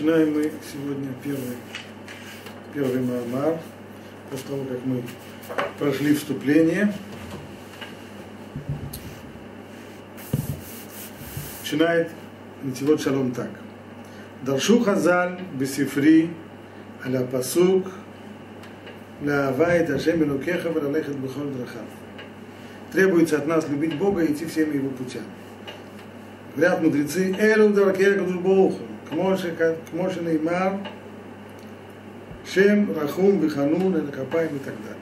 Начинаем мы сегодня первый, первый Маамар, после того, как мы прошли вступление. Начинает Нитивот Шалом так. Даршу Хазаль Бесифри Аля Пасук Лаава и Ашем Элокеха Валалехет Бехол Драхав. Требуется от нас любить Бога и идти всеми его путями. Говорят мудрецы, Элу Даракея Кадушбоуху, כמו שנאמר, Шем, Рахум, Виханун, Элакапаем и так далее.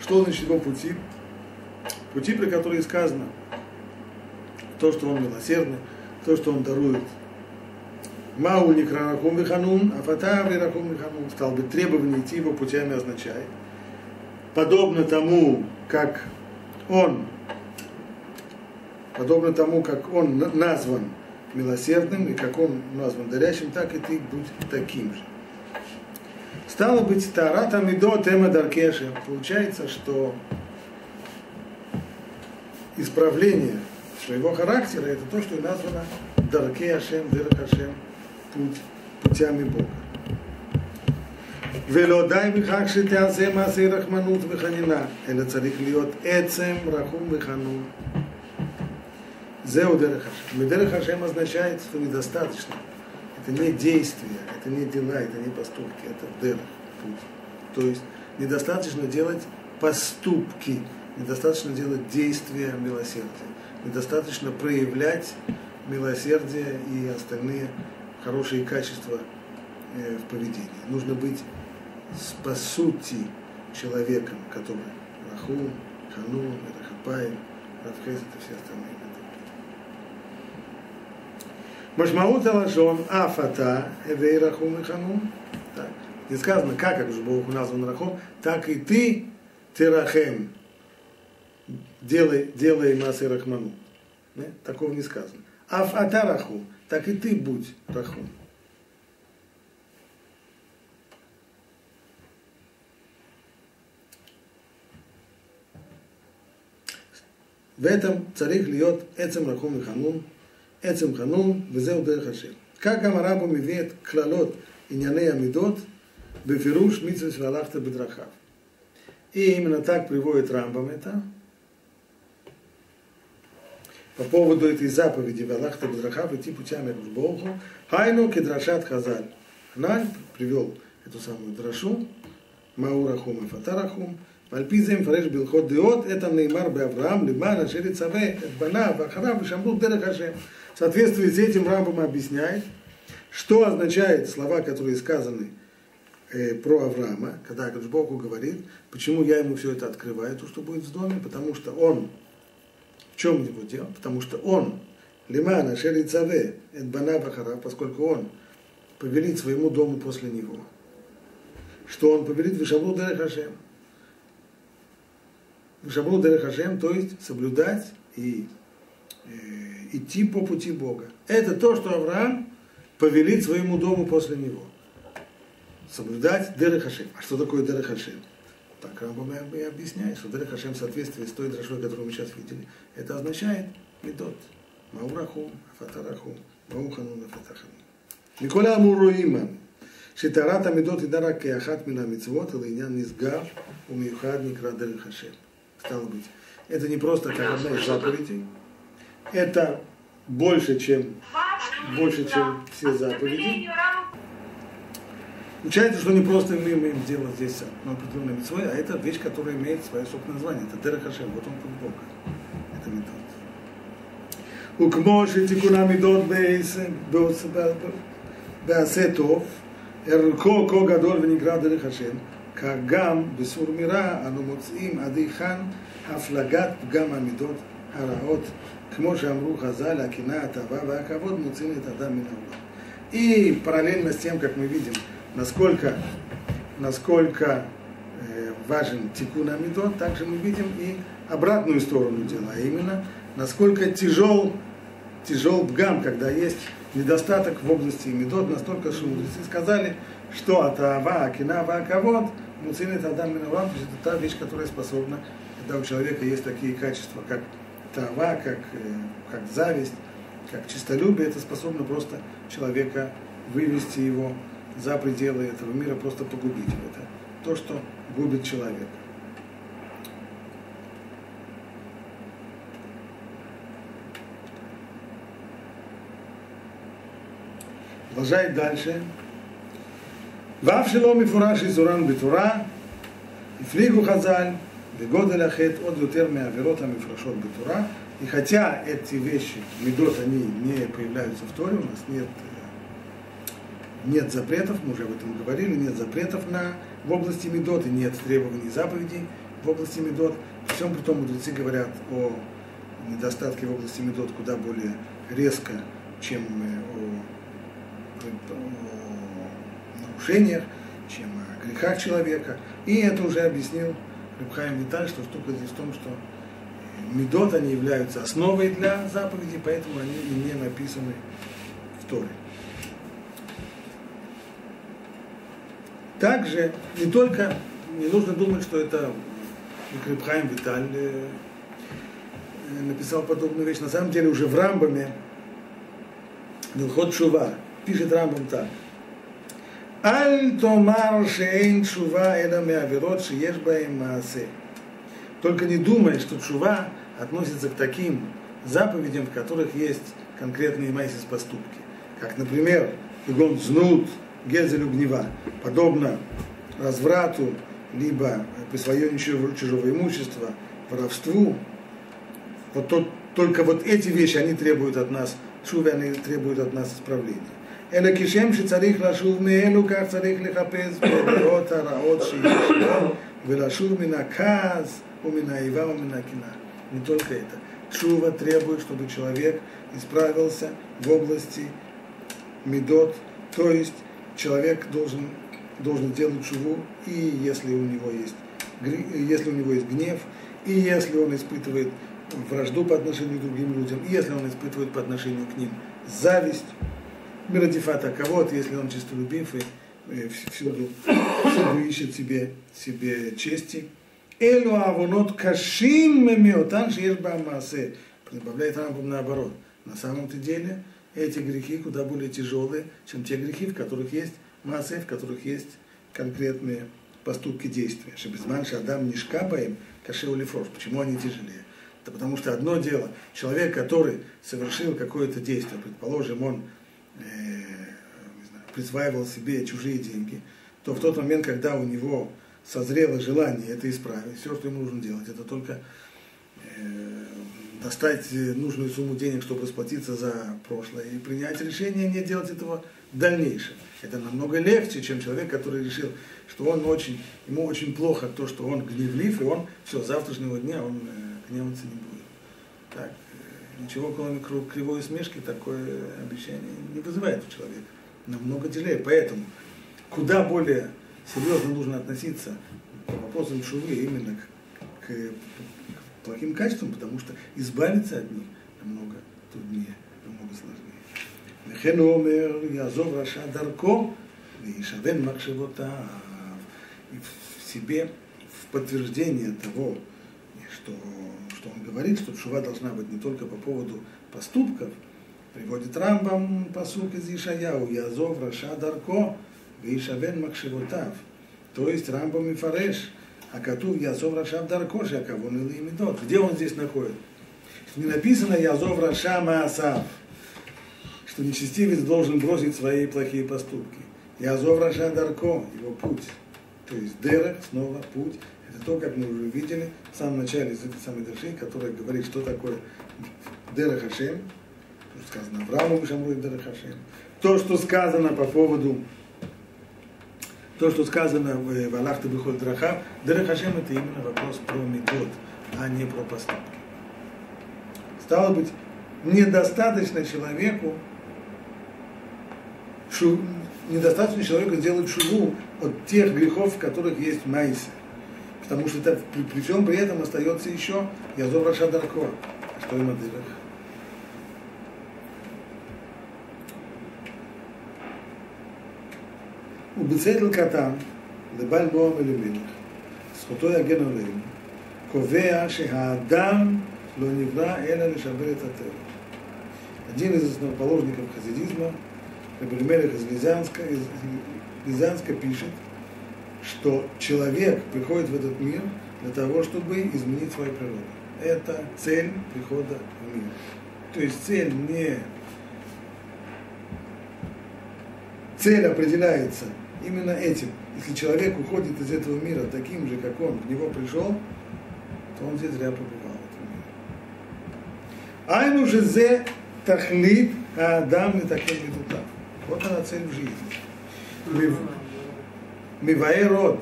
Что значит его пути? Пути, при которых сказано то, что он милосердный, то, что он дарует. Мау Никра Рахум Виханун, а Фатави Рахум Виханун. Стал бы требование идти его путями означает. Подобно тому, как он, подобно тому, как он назван милосердным, и как он назван дарящим, так и ты будь таким же. Стало быть, Тарата Мидо Тема Даркеша. Получается, что исправление своего характера это то, что и названо Дарке Ашем, Дерах Ашем, путь, путями Бога. ולא די בכך שתעשה מעשי רחמנות וחנינה, אלא צריך להיות עצם רחום וחנון. Зеу Медерехашем означает, что недостаточно. Это не действия, это не дела, это не поступки, это дерех, путь. То есть недостаточно делать поступки, недостаточно делать действия милосердия, недостаточно проявлять милосердие и остальные хорошие качества э, в поведении. Нужно быть по сути человеком, который Рахум, хану, Рахапаем, Рафхес и все остальные. Машмаут Алашон Афата Эвей Рахум и. Не сказано, как как же Бог назван Рахум, так и ты, Терахем, делай, делай Масы Рахману. Не? Такого не сказано. Афата Рахум, так и ты будь Рахум. В этом царих льет Эцем Рахум и Ханун, עצם חנון, וזהו דרך השם. כך גם הרמב"ם מביא את קללות ענייני המידות בפירוש מצווה שהלכת בדרכיו. И именно так приводит Рамбам это. По поводу этой заповеди Валахта Бадрахав идти путями Богу. Хайну Кедрашат Хазаль. Наль привел эту самую драшу. Маурахум и Фатарахум. ועל מפרש בהלכות דעות, את הנאמר באברהם, למען אשר יצווה את בניו ואחריו ושמרו דרך השם. В соответствии с этим Рамбам объясняет, что означает слова, которые сказаны э, про Авраама, когда Богу говорит, почему я ему все это открываю, то, что будет в доме, потому что он, в чем его дело? Потому что он, Лимана Шерицаве, Эдбана Бахара, поскольку он повелит своему дому после него. Что он повелит Вишаву Дерехашем. Вишаву Дерехашем, то есть соблюдать и э, идти по пути Бога. Это то, что Авраам повелит своему дому после него. Соблюдать Дерех А что такое Дерех Так Рамбам и объясняет, что Дерех в соответствии с той дрошой, которую мы сейчас видели, это означает Медот. Маурахум, Афатарахум, Мауханун, Афатаханун. מכל האמורים שטהרת המידות היא רק כאחת מן המצוות, אלא עניין נסגר ומיוחד נקרא דרך השם. Стало быть, это не просто как одна из заповедей, это больше, чем, больше, чем все заповеди. Получается, что не просто мы имеем дело здесь с определенной митцвой, а это вещь, которая имеет свое собственное название. Это Дерахашем, вот он тут Бог. Это метод. וכמו שתיקון המידות בעשה טוב, ערכו כה גדול ונקרא דרך השם, כך גם בסור מרע אנו מוצאים עד היכן הפלגת פגם המידות הרעות כמו שאמרו חז"ל, הקנאה, התאווה והכבוד מוצאים את האדם מן העולם. И параллельно с тем, как мы видим, насколько, насколько э, важен тикун амидот, также мы видим и обратную сторону дела, а именно, насколько тяжел, тяжел бгам, когда есть недостаток в области медот, настолько, что мудрецы сказали, что от ава, акина, ваковод, муцинит адам минавам, то есть это та вещь, которая способна, когда у человека есть такие качества, как тава, как, э, как зависть, как чистолюбие, это способно просто человека вывести его за пределы этого мира, просто погубить его. Это то, что губит человека. Продолжает дальше. Вав шелом и фураж изуран битура, и флигу хазаль, בגודל החטא עוד יותר מהעבירות המפרשות בתורה, и хотя эти вещи, медот, они не появляются в Торе, у нас нет, нет запретов, мы уже об этом говорили, нет запретов на, в области медот, и нет требований заповедей в области медот. При всем при том мудрецы говорят о недостатке в области медот куда более резко, чем о, о нарушениях, чем о грехах человека. И это уже объяснил Рабхайм Виталь, что штука здесь в том, что медот, они являются основой для заповедей, поэтому они и не написаны в Торе. Также не только, не нужно думать, что это Крипхайм Виталь э, написал подобную вещь. На самом деле уже в Рамбаме Вилхот Шува пишет Рамбам так. Аль томар шейн шува эла меаверот шиеш баем маасе. Только не думай, что чува относится к таким заповедям, в которых есть конкретные майсис поступки. Как, например, игон знут, гезелю гнева, подобно разврату, либо присвоению чужого имущества, воровству. Вот тот, только вот эти вещи, они требуют от нас, шувы, они требуют от нас исправления. אלא כשם שצריך לשוב מאלו, כך צריך לחפש בדעות הרעות שיש לו, ולשוב מן הכעס умина Ива, умина Кина. Не только это. Шува требует, чтобы человек исправился в области медот, то есть человек должен, должен делать шуву, и если у него есть если у него есть гнев, и если он испытывает вражду по отношению к другим людям, и если он испытывает по отношению к ним зависть, Мирадифата кого-то, если он честолюбив и всюду, всюду ищет себе, себе чести. Элю авунот кашим мемиотан шерба маасе. Прибавляет Рамбам наоборот. На самом-то деле эти грехи куда более тяжелые, чем те грехи, в которых есть маасе, в которых есть конкретные поступки, действия. Шебезман шадам не шкапаем, каше улифрош. Почему они тяжелее? Да потому что одно дело, человек, который совершил какое-то действие, предположим, он знаю, присваивал себе чужие деньги, то в тот момент, когда у него созрело желание это исправить, все, что ему нужно делать, это только э, достать нужную сумму денег, чтобы расплатиться за прошлое, и принять решение не делать этого в дальнейшем. Это намного легче, чем человек, который решил, что он очень, ему очень плохо то, что он гневлив, и он все, завтрашнего дня он э, гневаться не будет. Так, э, ничего, кроме кривой усмешки, такое обещание не вызывает у человека. Намного тяжелее. Поэтому куда более серьезно нужно относиться к вопросам шувы именно к, к, к плохим качествам, потому что избавиться от них намного труднее, намного сложнее. וכן הוא אומר, יעזוב רשע דרכו וישבן מחשבותיו. И в себе, в подтверждение того, что, что он говорит, что шува должна быть не только по поводу поступков, приводит Рамбам посук из Ишаяу, Язов Раша Дарко, Вишавен Макшивотав. То есть Рамбам и Фареш, а Катув Язов Рашав Дарко, Шакавон или Имидот. Где он здесь находит? Не написано Язов Раша Маасав, что нечестивец должен бросить свои плохие поступки. Язов Раша Дарко, его путь. То есть Дерах, снова путь. То, как мы уже видели в самом начале из этой самой души, которая говорит, что такое Дерах Хашем, сказано Аврааму Бешамру Дерах Хашем. То, что сказано по поводу то, что сказано в Аллах ты выходит Рахав, Дерехашем это именно вопрос про метод, а не про поступки. Стало быть, недостаточно человеку, шу, недостаточно человеку сделать шуву от тех грехов, в которых есть майса Потому что это, при, при всем при этом остается еще Язов Раша Дарко. А что им Адырах? ובצדל קטן, לבעל נועם ולמלך, זכותו יגן עלינו, קובע שהאדם לא נברא אלא לשבר את הטבע. Один из основоположников хасидизма Рабелемелех из Визанска, из Визанска пишет, что человек приходит в этот мир для того, чтобы изменить свою природу. Это цель прихода в мир. То есть цель не... Цель определяется именно этим. Если человек уходит из этого мира таким же, как он в него пришел, то он здесь зря побывал. Айну же зе тахлит адам и таким Вот она цель в жизни. מבאר עוד,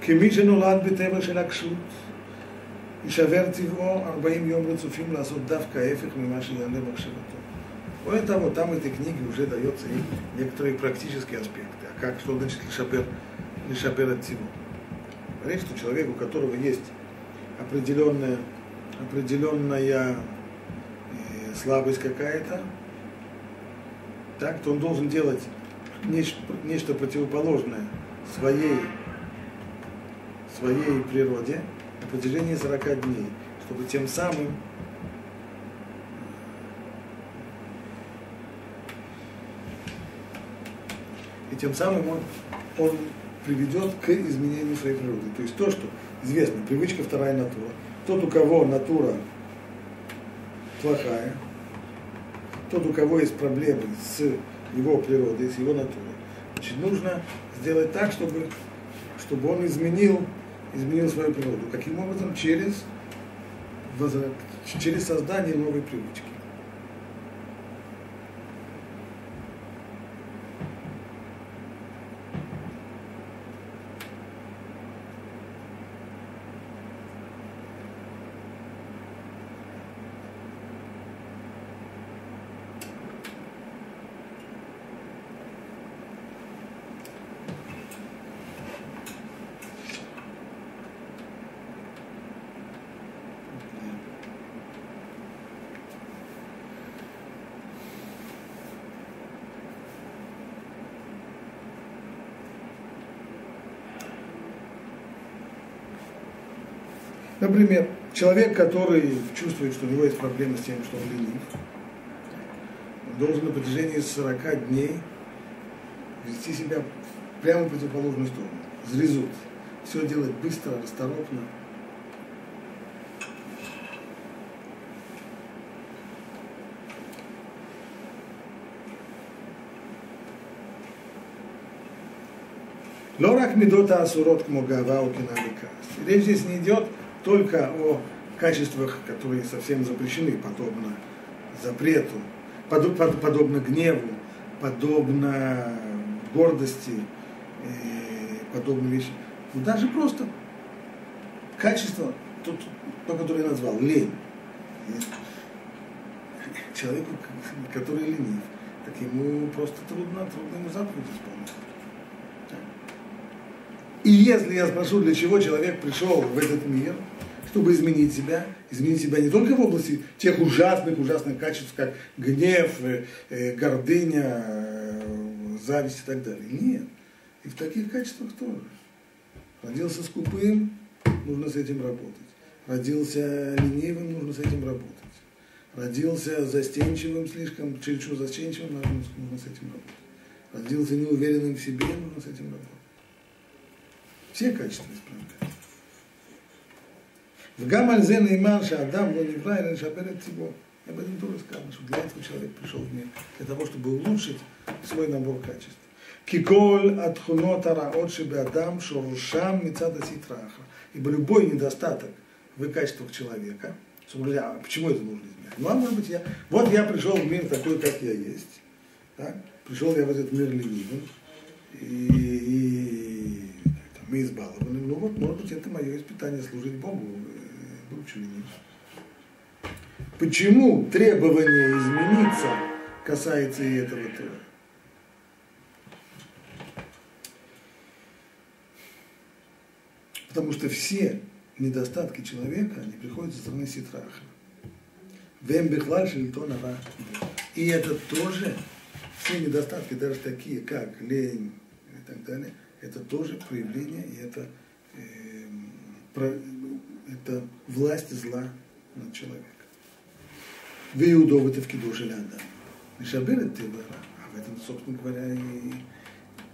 כמי שנולד בטבע של עקשות, יישבר טבעו 40 יום רצופים לעשות דווקא ההפך ממה שיעלה מחשבתו. Кроме того, там в этой книге уже дается и некоторые практические аспекты. А как, что значит лишапер, лишапер от всего? Говорит, что человек, у которого есть определенная, определенная э, слабость какая-то, так, то он должен делать нечто, нечто противоположное своей, своей природе на протяжении 40 дней, чтобы тем самым и тем самым он, он приведет к изменению своей природы. То есть то, что известно, привычка вторая натура. Тот, у кого натура плохая, тот, у кого есть проблемы с его природой, с его натурой. Значит, нужно сделать так, чтобы, чтобы он изменил, изменил свою природу. Каким образом? Через, через создание новой привычки. Например, человек, который чувствует, что у него есть проблемы с тем, что он ленив, должен на протяжении 40 дней вести себя прямо в противоположную сторону. Зрезут. Все делать быстро, расторопно. Лорак медота асурот к могава у Речь здесь не идет только о качествах, которые совсем запрещены, подобно запрету, подобно гневу, подобно гордости, подобно вещи. Но даже просто качество, тот, то, которое я назвал, лень. Человеку, который ленив, так ему просто трудно, трудно ему заповедь исполнить. И если я спрошу, для чего человек пришел в этот мир, чтобы изменить себя, изменить себя не только в области тех ужасных, ужасных качеств, как гнев, э, э, гордыня, э, зависть и так далее. Нет. И в таких качествах тоже. Родился скупым, нужно с этим работать. Родился ленивым, нужно с этим работать. Родился застенчивым слишком, чересчур застенчивым, нужно, нужно с этим работать. Родился неуверенным в себе, нужно с этим работать. Все качества исправляет. В Гамальзе Нейман Шадам Лонибра и Шаберет Тибо. Об этом тоже сказано, что для этого человек пришел в мир, для того, чтобы улучшить свой набор качеств. Киколь от хунотара от шибиадам шорушам мецада ситраха. Ибо любой недостаток в качествах человека, говоря, а почему это нужно изменять? Ну, а может быть, я, вот я пришел в мир такой, как я есть. Да? Пришел я в этот мир ленивым. И, и мы избалованы. Ну вот, может быть, это мое испытание служить Богу, э, будучи ленивым. Почему требование измениться касается и этого тоже? Потому что все недостатки человека, они приходят со стороны ситраха. Вембехлаль шельтон И это тоже, все недостатки, даже такие, как лень и так далее, это тоже проявление, и это, э, про, это власть зла над человеком. Виудов это в кидуше ляда. Мишабер это А в этом, собственно говоря, и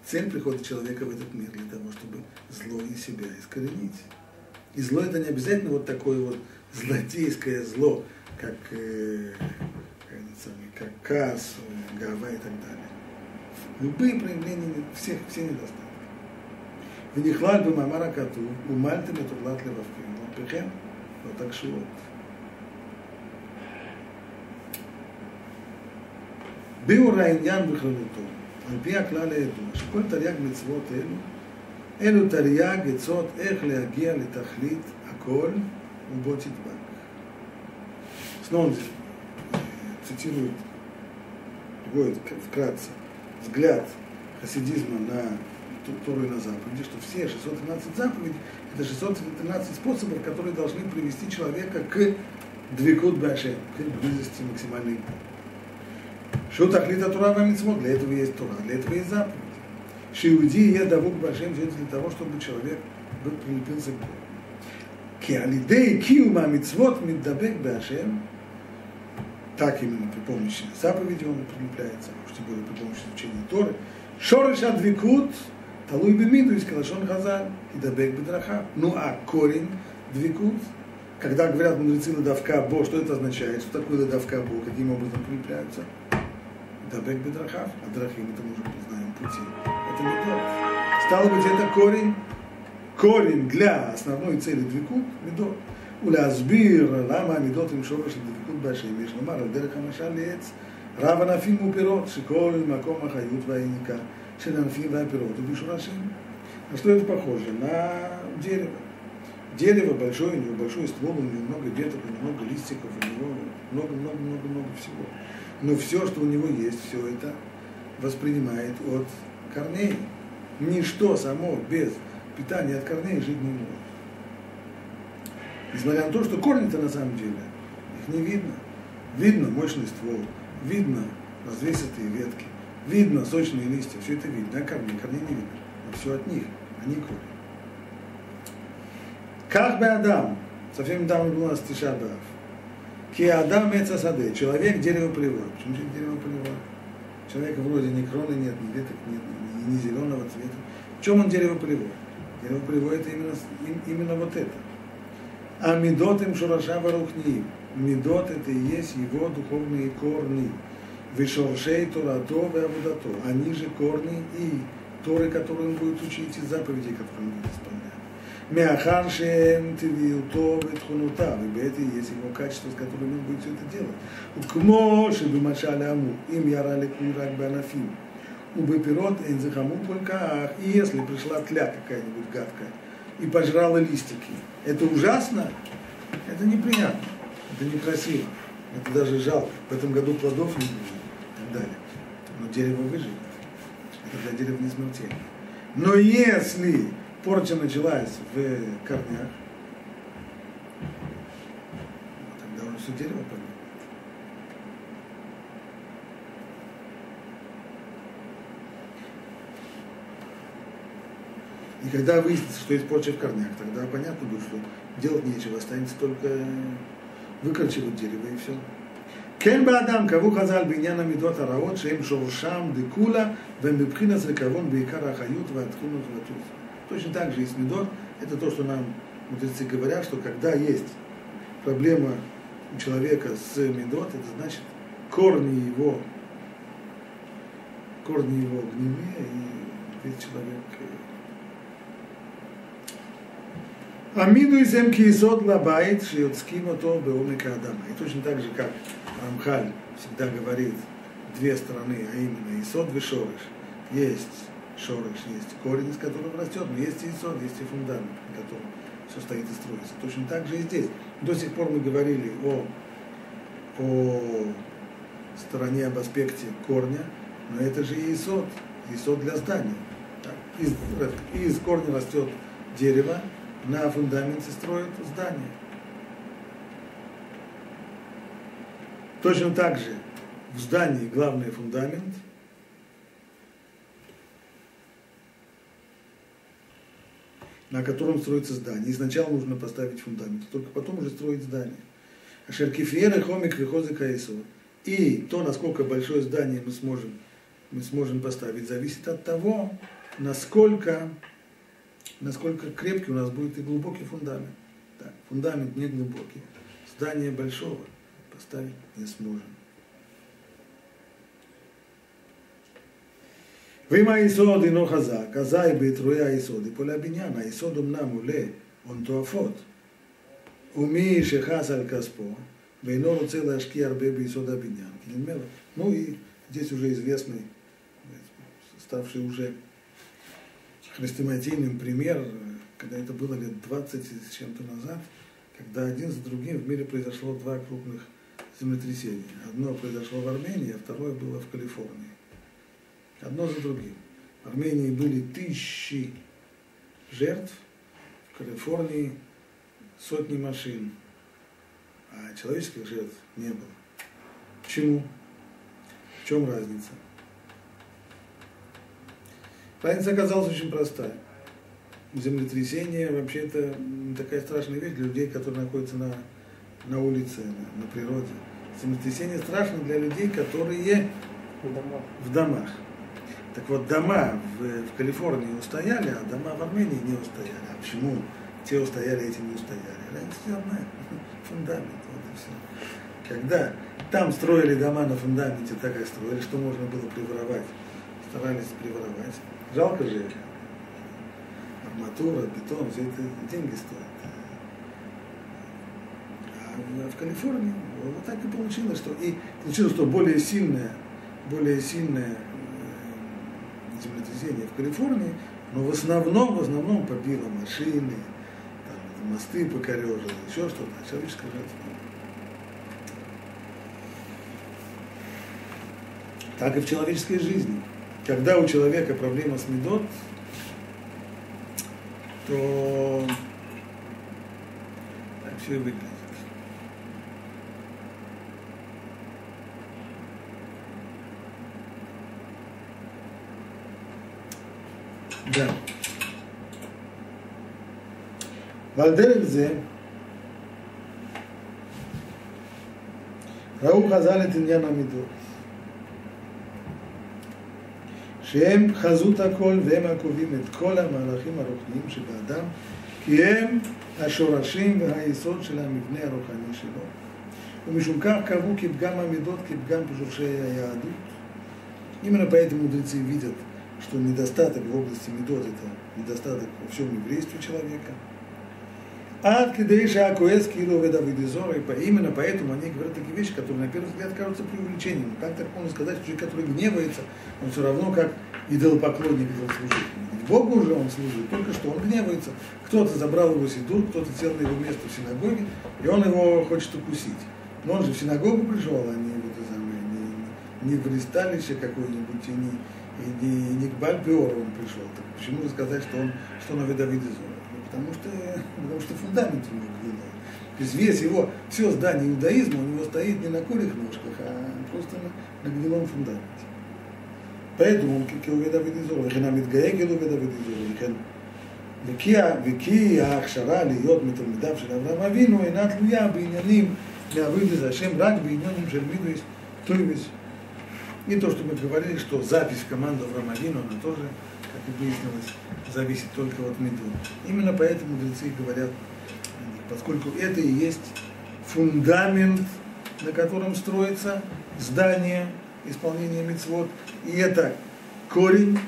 цель прихода человека в этот мир для того, чтобы зло из себя искоренить. И зло это не обязательно вот такое вот злодейское зло, как, э, как, как гава и так далее. Любые проявления всех, все недостатки. ונכלל במאמר הכתוב, ומלתם את עולת לבבכם, ומפיכם לא תקשורות. ביאור העניין בכללותו, על פי הכלל הידוע, שכל תרי"ג מצוות אלו, אלו תרי"ג עצות איך להגיע לתכלית הכל ובו תדבק. Снова цитирует, приводит вкратце взгляд хасидизма на Тору и на заповеди, что все 613 заповедей – это 613 способов, которые должны привести человека к двикут башем, к близости максимальной. Что тахлита Тура Вамицмот? Для этого есть Тура, для этого есть заповедь. Шиуди е давук башем для того, чтобы человек прилепился к Богу. Киалидей киума мицвот миддабек башем так именно при помощи заповеди он прилепляется, тем более при помощи изучения Торы. Шорыш адвикут Талуй бемиду из Калашон Хазаль и Дабек Бедраха. Ну а корень двикут, когда говорят мудрецы Ладавка Бо, что это означает? Что такое Ладавка Бо? Каким образом прилепляются? Дабек Бедрахав, а Драхим это мы уже знаем пути. Это не то. Стало быть, это корень, корень для основной цели двикут, медот. ולהסביר למה המידות הם שורש של דבקות בהשם, יש לומר על דרך המשל לעץ רב ענפים ופירות, שכל מקום החיות והיניקה של הענפים והפירות הוא בשורשים. На что это похоже? На дерево. Дерево большое, у него большой ствол, у него много веток, у него много листиков, у него много-много-много-много всего. Но все, что у него есть, все это воспринимает от корней. Ничто само без питания от корней жить не может. Несмотря на то, что корни-то на самом деле, их не видно. Видно мощный ствол, видно развесистые ветки, видно сочные листья, все это видно, а корни, корней не видно. Но все от них, они корни. Как бы Адам, совсем недавно был у нас Тиша Баав. Ки Адам Эцасаде, человек дерево полевое. Почему же дерево полевое? Человека вроде ни кроны нет, ни веток нет, ни, ни зеленого цвета. В чем он дерево полевое? Дерево полевое это именно, именно вот это. А медот им шураша барухни. Медот это и есть его духовные корни. Вышоршей Торато Вавудато. Они же корни и Торы, которые он будет учить, и заповеди, которые он будет исполнять. Мяхар Шем Тивиуто Ветхунута. И это есть его качество, с которым он будет все это делать. Укмо Шебимачале Аму. Им Ярали Курак Банафим. Убепирот Энзихаму только И если пришла тля какая-нибудь гадкая и пожрала листики, это ужасно? Это неприятно. Это некрасиво. Это даже жалко. В этом году плодов не будет далее. Но дерево выживет. Это для дерева не смертельно. Но если порча началась в корнях, тогда уже все дерево погибло. И когда выяснится, что есть порча в корнях, тогда понятно будет, что делать нечего, останется только выкорчевать дерево и все. כן באדם קבעו חז"ל בעניין המידות הרעות שהם שורשם דקולה והם מבחינת זכרון בעיקר החיות והתכונות והתוף. Точно так же есть медот, это то, что нам мудрецы говорят, что когда есть проблема у человека с медот, это значит корни его, корни его гневе, и весь человек Амиду из эмки исод лабайт, шиоцким ото беомика адама. И точно так же, как Рамхаль всегда говорит две стороны, а именно исод и шорыш. Есть шорыш, есть корень, из которого растет, но есть и исод, есть и фундамент, на котором все стоит и строится. Точно так же и здесь. До сих пор мы говорили о, о стороне, об аспекте корня, но это же и исод, исод для здания. Из, из корня растет дерево, на фундаменте строят здание. Точно так же в здании главный фундамент, на котором строится здание. И сначала нужно поставить фундамент, только потом уже строить здание. Ашеркифиера хомик вихозы каисова. И то, насколько большое здание мы сможем мы сможем поставить, зависит от того, насколько, насколько крепкий у нас будет и глубокий фундамент. Так, фундамент не глубокий. Здание большого поставить не сможем. ואם היסוד אינו חזק, אזי בתרועי היסוד יפול הבניין. היסוד אמנם עולה הון תועפות, ומי שחס על כספו ואינו רוצה להשקיע הרבה ביסוד הבניין, כי נדמה לו, ну и здесь уже известный, ставший уже хрестоматийным пример, когда это было лет 20 с чем-то назад, когда один за другим в мире произошло два крупных землетрясения. Одно произошло в Армении, а второе было в Калифорнии. Одно за другим. В Армении были тысячи жертв, в Калифорнии сотни машин, а человеческих жертв не было. Почему? В чем разница? Разница оказалась очень простая. Землетрясение вообще это такая страшная вещь для людей, которые находятся на, на улице, на, на природе. Землетрясение страшно для людей, которые в домах. В домах. Так вот, дома в, в Калифорнии устояли, а дома в Армении не устояли. А почему те устояли, эти не устояли? Разница одна. Фундамент, вот и все. Когда там строили дома на фундаменте, так и строили, что можно было приворовать. Старались приворовать. Жалко же арматура, бетон, все это деньги стоят. В Калифорнии вот так и получилось, что и получилось, что более сильное, более сильное э, землетрясение в Калифорнии, но в основном, в основном побило машины, там, мосты покорежило, еще что-то, а человеческое жертва. Так и в человеческой жизни. Когда у человека проблема с медот, то так все выглядит. Да. ועל דרך זה ראו חז"ל את עניין המידות. שהם חזות הכל והם הקובעים את כל המהלכים הרוחניים שבאדם, כי הם השורשים והיסוד של המבנה הרוחני שלו. ומשום כך קבעו כפגם המידות כפגם בשורשי היהדות. Именно поэтому мудрецы видят, что недостаток в области медот – это недостаток во всем еврействе человека – Ад кидейша акуэс килу ведавидизор, и именно поэтому они говорят такие вещи, которые на первый взгляд кажутся преувеличением. Как так можно сказать, что человек, который гневается, он все равно как идолопоклонник идолослужитель. Богу уже он служит, только что он гневается. Кто-то забрал его сидур, кто-то сел на его место в синагоге, и он его хочет укусить. Но он же в синагогу пришел, а не, вот, не, не в листалище какой-нибудь, и не, и не, не к Бальпиору он пришел. Так почему сказать, что он, что он Авидавидизор? потому что, потому что фундамент у него гнилой. То есть весь его, все здание иудаизма у него стоит не на курих ножках, а просто на, на гнилом фундаменте. поэтому он כעובד דוד אזור, וכן המתגאה כעובד דוד אזור, וכן וכי ההכשרה להיות מתלמידיו של אברהם אבינו אינה תלויה בעניינים מעבוד את השם רק בעניינים של מידויס, טויביס. И то, что мы говорили, что запись в команду Авраама Авину, она тоже как выяснилось, зависит только от меду. Именно поэтому мудрецы говорят, поскольку это и есть фундамент, на котором строится здание исполнения мецвод, и это корень,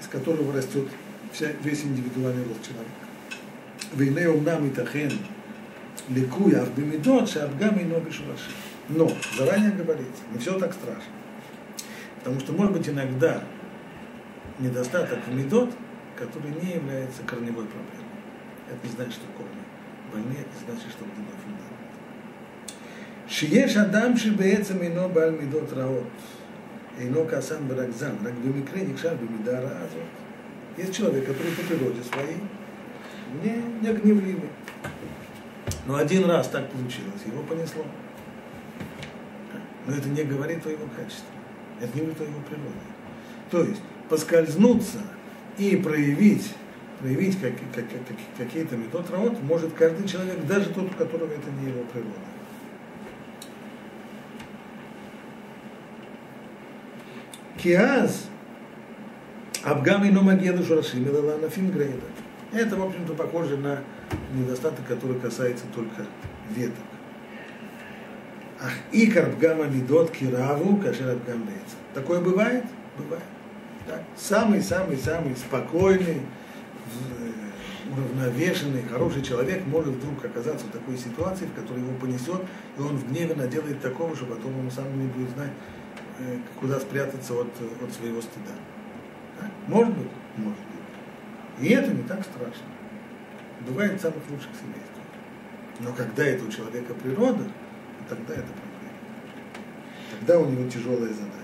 из которого растет вся, весь индивидуальный рост человека. והנה אומנם ייתכן ликуя в бемидот, шабгам и ноги Но, заранее говорится, не все так страшно. Потому что, может быть, иногда недостаток в медот, который не является корневой проблемой. Это не значит, что корни больны, это не значит, что гнилой фундамент. Шиеш адам шибеецам ино баль медот раот. Ино касан баракзан. Рак бемикре никшар бемида раазот. Есть человек, который по природе своей не, не гневливый. Но один раз так получилось, его понесло. Но это не говорит о его качестве. Это не говорит о его природе. То есть поскользнуться и проявить, проявить как, как, как, какие-то метод работ может каждый человек, даже тот, у которого это не его природа. Киаз Абгам и Номагеду Шурашим Нафим Грейда. Это, в общем-то, похоже на недостаток, который касается только веток. Ах, икар бгама мидот кираву, кашер абгам Такое бывает? Бывает. Самый-самый-самый спокойный, уравновешенный, хороший человек может вдруг оказаться в такой ситуации, в которой его понесет, и он в гневе наделает такого, что потом он сам не будет знать, э, куда спрятаться от, от своего стыда. Да? Может быть? Может быть. И это не так страшно. Бывает в самых лучших семействах. Но когда это у человека природа, тогда это проблема. Тогда у него тяжелая задача.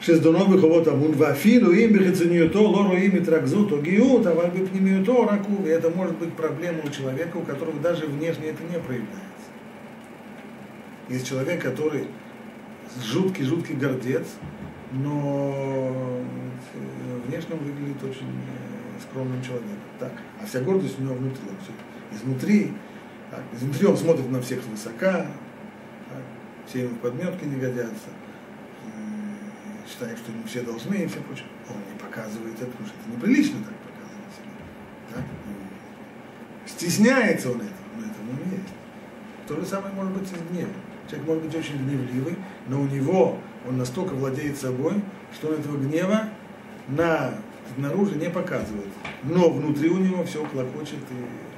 שזדונו בחובות המון, ואפילו אם בחיצוניותו לא רואים התרכזות או גאות, אבל בפנימיותו רק הוא, и это может быть проблема у человека, у которого даже внешне это не проявляется. Есть человек, который жуткий-жуткий гордец, но внешне он выглядит очень скромным человеком. Так? А вся гордость у него внутри. Все. Изнутри, так? изнутри он смотрит на всех высока, так? все ему подметки не годятся считает, что ему все должны и все прочее. Он не показывает это, потому что это неприлично так показывать себя. Да? Стесняется он этого, но это у него есть. То же самое может быть и с гневом. Человек может быть очень гневливый, но у него он настолько владеет собой, что он этого гнева на, снаружи не показывает. Но внутри у него все клокочет и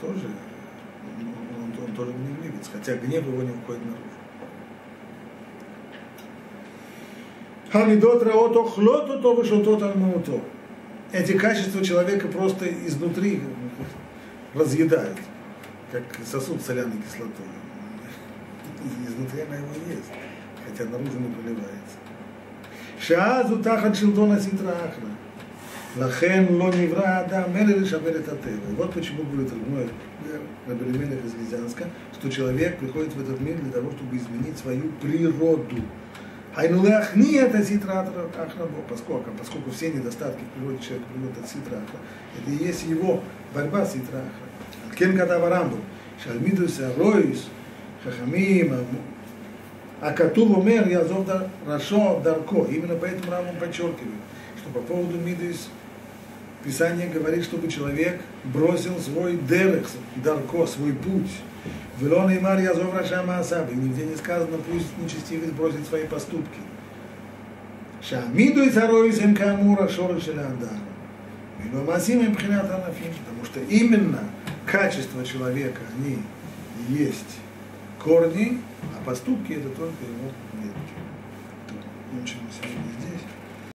тоже, он, он тоже не гневится, хотя гнев его не уходит наружу. Хамидот раото хлоту то вышел тот алмауто. Эти качества человека просто изнутри разъедают, как сосуд соляной кислотой. Изнутри она его есть, хотя наружу не проливается. Шаазу тахат шилдона ситра ахра. Лахен ло невра адам, эле лишабель. Вот почему, говорит Рабной Рабелеменех из Визянска, что человек приходит в этот мир для того, чтобы изменить свою природу. Айнулеах не это ситра ахрабо, поскольку, поскольку все недостатки в природе человека придут от ситра это и есть его борьба с ситра. Кем когда варамбу, шальмидус ароис, хахамим, а Катуб умер, я зов дарашо дарко. Именно поэтому Рамбам подчеркивает, что по поводу Мидис Писание говорит, чтобы человек бросил свой дерех, дарко, свой путь, Велон и Марья Зовра Шама Асаби. Нигде не сказано, пусть нечестивец бросит свои поступки. Шамиду и Цароис им Камура Шоры Шеляндар. Масим им потому что именно качество человека, они есть корни, а поступки это только его ветки. Учим сегодня.